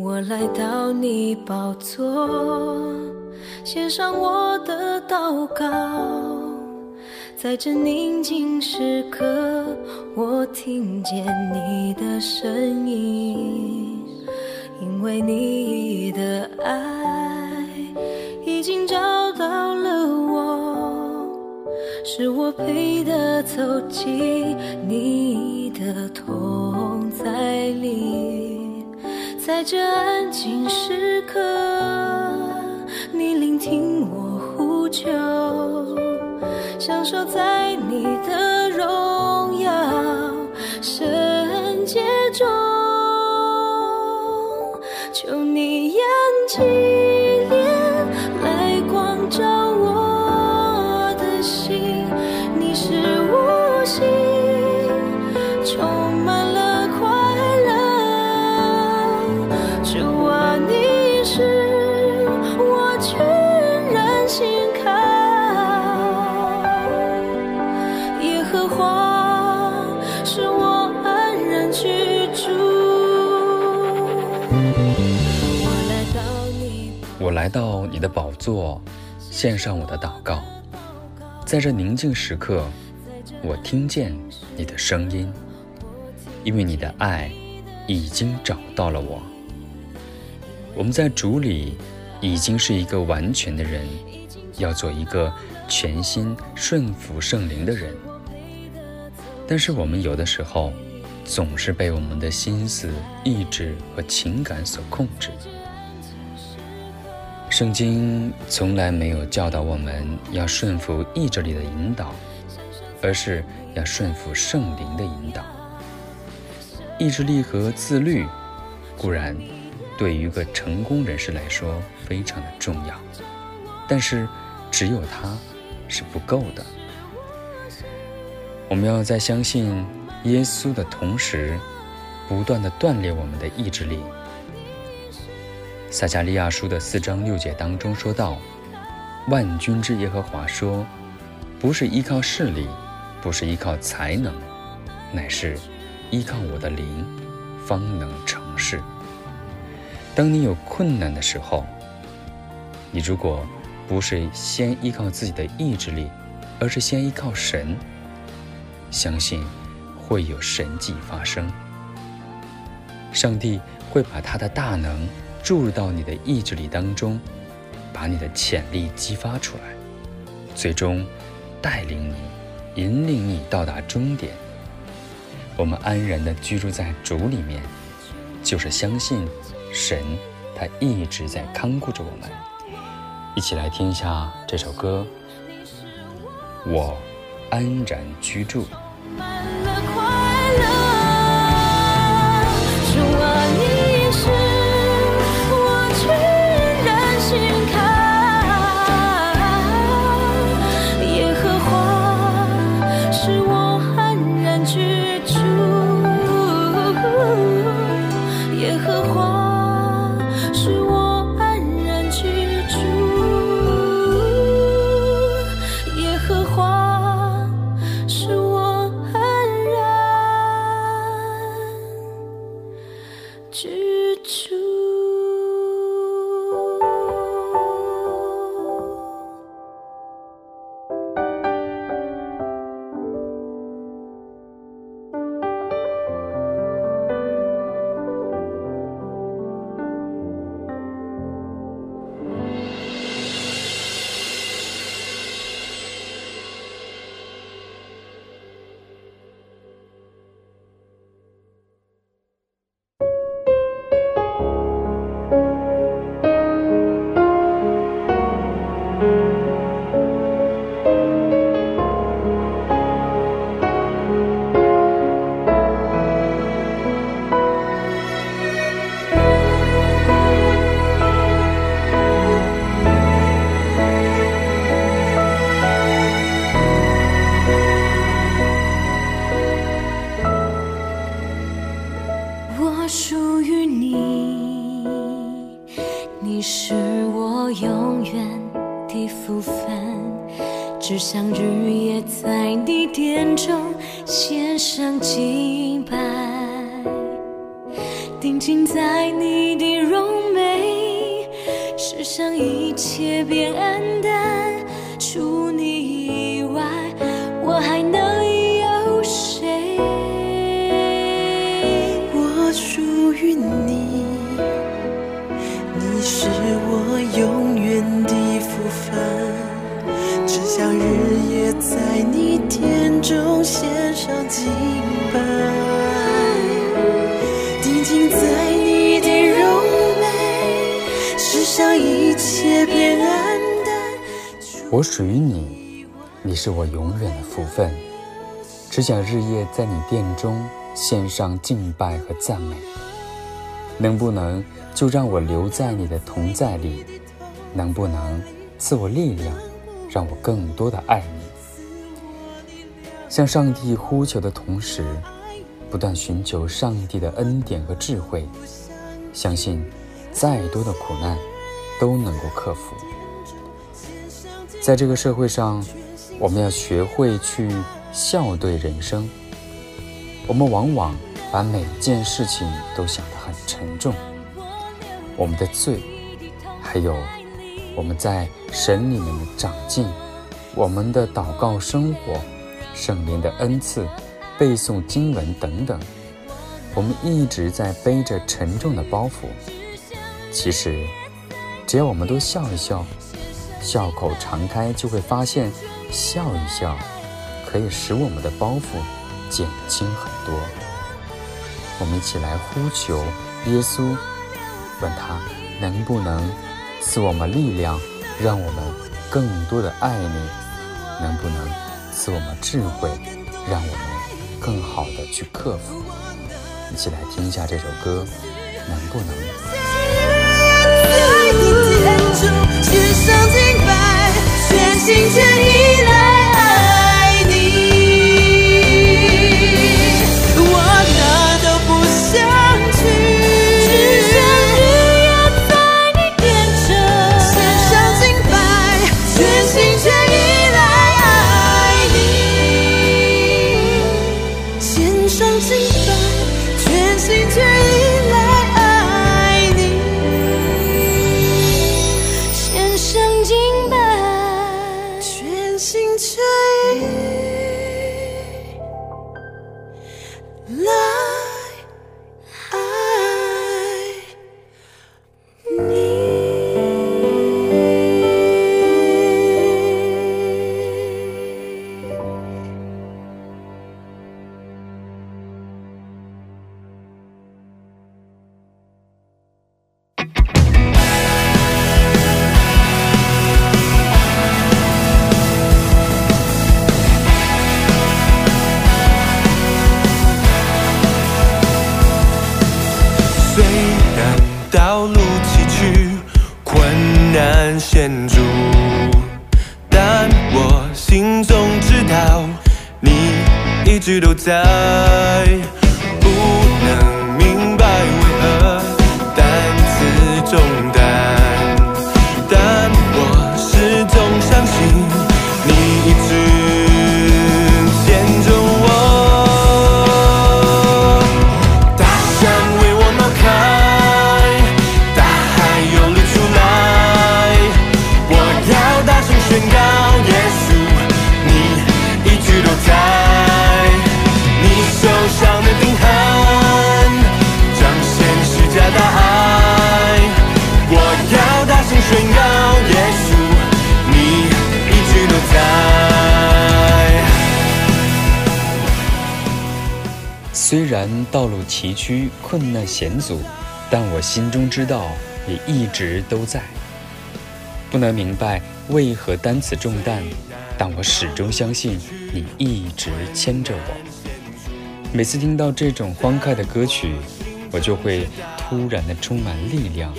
我来到你宝座，献上我的祷告，在这宁静时刻，我听见你的声音，因为你的爱已经找到了我，是我配得走进你的同在里。在这安静时刻，你聆听我呼求，享受在你的荣耀我来到你的宝座，献上我的祷告。在这宁静时刻，我听见你的声音，因为你的爱已经找到了我。我们在主里已经是一个完全的人，要做一个全心顺服圣灵的人。但是我们有的时候总是被我们的心思、意志和情感所控制。圣经从来没有教导我们要顺服意志力的引导，而是要顺服圣灵的引导。意志力和自律固然对于一个成功人士来说非常的重要，但是只有它是不够的。我们要再相信耶稣的同时，不断的锻炼我们的意志力。撒加利亚书的四章六节当中说道：“万军之耶和华说，不是依靠势力，不是依靠才能，乃是依靠我的灵，方能成事。”当你有困难的时候，你如果不是先依靠自己的意志力，而是先依靠神，相信会有神迹发生。上帝会把他的大能。注入到你的意志力当中，把你的潜力激发出来，最终带领你、引领你到达终点。我们安然的居住在主里面，就是相信神，他一直在看顾着我们。一起来听一下这首歌，《我安然居住》。know. 上一切变黯淡，除你以外，我还能有谁？我属于你，你是我永远的福分。只想日夜在你殿中献上敬拜，我属于你，你是我永远的福分。只想日夜在你殿中献上敬拜和赞美。能不能就让我留在你的同在里？能不能赐我力量？让我更多的爱你，向上帝呼求的同时，不断寻求上帝的恩典和智慧，相信再多的苦难都能够克服。在这个社会上，我们要学会去笑对人生。我们往往把每件事情都想得很沉重，我们的罪，还有。我们在神里面的长进，我们的祷告生活，圣灵的恩赐，背诵经文等等，我们一直在背着沉重的包袱。其实，只要我们都笑一笑，笑口常开，就会发现，笑一笑可以使我们的包袱减轻很多。我们一起来呼求耶稣，问他能不能。赐我们力量，让我们更多的爱你，能不能赐我们智慧，让我们更好的去克服？一起来听一下这首歌，能不能？中雪上敬拜全心全意来。道路崎岖困难险阻但我心中知道你一直都在。道路崎岖、困难险阻，但我心中知道你一直都在。不能明白为何担此重担，但我始终相信你一直牵着我。每次听到这种欢快的歌曲，我就会突然的充满力量，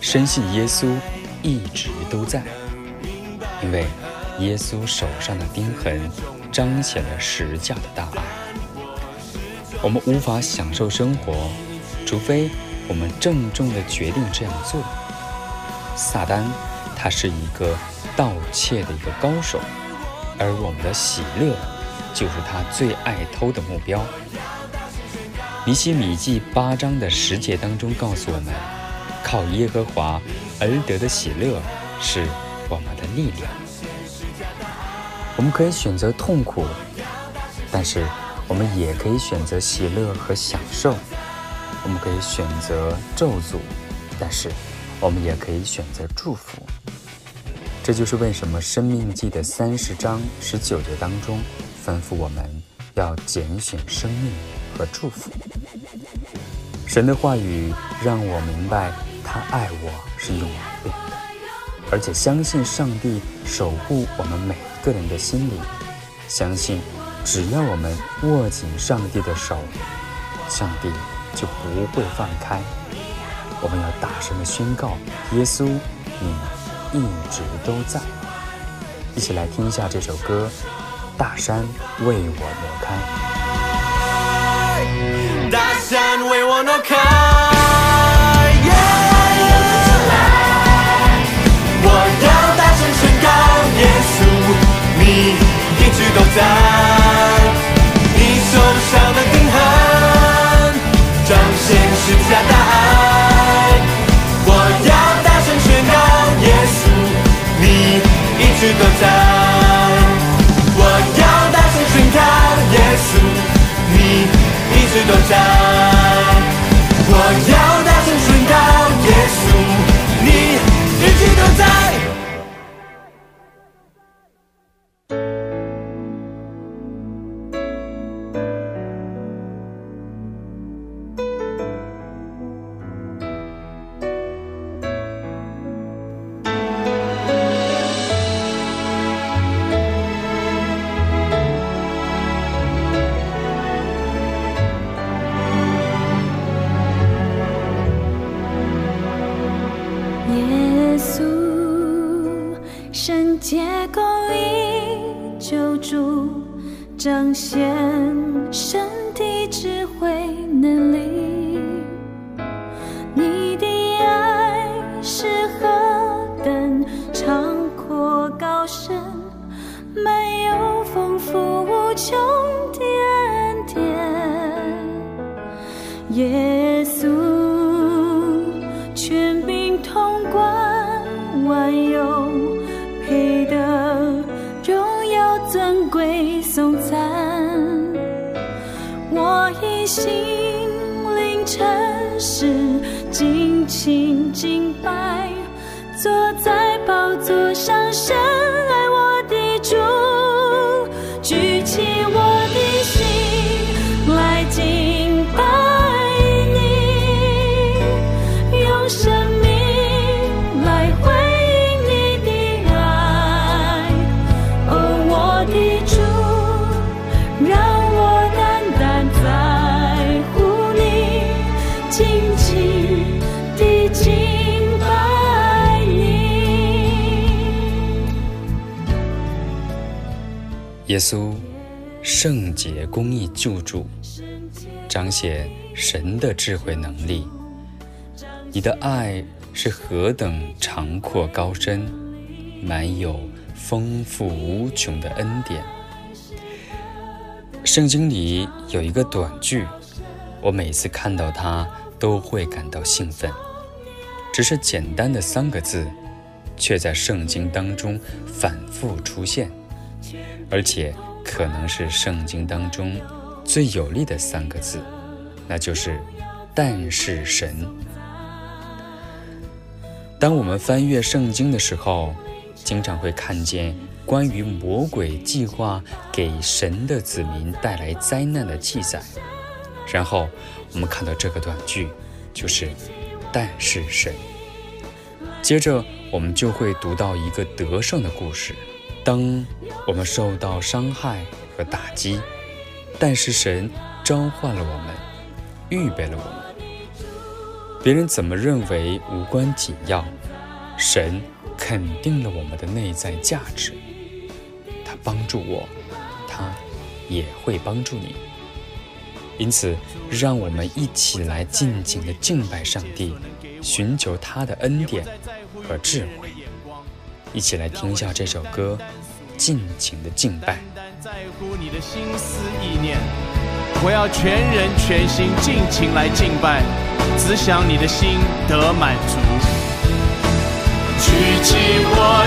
深信耶稣一直都在，因为耶稣手上的钉痕彰显了十架的大爱。我们无法享受生活，除非我们郑重的决定这样做。撒旦，他是一个盗窃的一个高手，而我们的喜乐就是他最爱偷的目标。尼希米记八章的十节当中告诉我们，靠耶和华而得的喜乐是我们的力量。我们可以选择痛苦，但是我们也可以选择喜乐和享受。我们可以选择咒诅，但是我们也可以选择祝福。这就是为什么《生命记》的三十章十九节当中吩咐我们要拣选生命和祝福。神的话语让我明白，他爱我是永不变的，而且相信上帝守护我们每一个人的心里，相信只要我们握紧上帝的手，上帝就不会放开。我们要大声的宣告：耶稣，你。一直都在，一起来听一下这首歌，《大山为我挪开》。大山为我挪开，我要大声宣告，耶稣，你一直都在，一直都在，我要大声宣告，耶稣，你一直都在。彰显神的智慧能力，你的爱是何等长阔高深，没有丰富无穷的恩典，耶稣权柄统管万有，配得荣耀尊贵。颂心灵诚实尽情敬拜，坐在宝座上，耶稣，圣洁、公义、救助，彰显神的智慧能力。你的爱是何等长阔高深，满有丰富无穷的恩典。圣经里有一个短句，我每次看到它都会感到兴奋。只是简单的三个字，却在圣经当中反复出现。而且可能是圣经当中最有力的三个字，那就是“但是神”。当我们翻阅圣经的时候，经常会看见关于魔鬼计划给神的子民带来灾难的记载。然后我们看到这个短句，就是“但是神”。接着我们就会读到一个得胜的故事。当我们受到伤害和打击，但是神召唤了我们，预备了我们。别人怎么认为无关紧要，神肯定了我们的内在价值。他帮助我，他也会帮助你。因此，让我们一起来静静的敬拜上帝，寻求他的恩典和智慧。一起来听一下这首歌，尽情的敬拜。在乎你的心思意念，我要全人全心尽情来敬拜，只想你的心得满足。举起我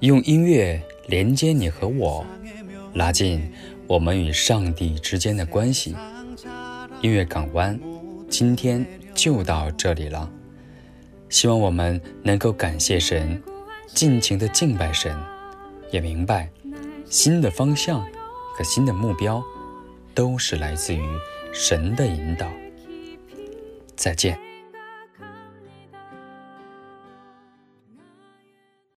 用音乐连接你和我，拉近我们与上帝之间的关系。音乐港湾，今天就到这里了。希望我们能够感谢神，尽情的敬拜神，也明白新的方向和新的目标都是来自于神的引导。再见。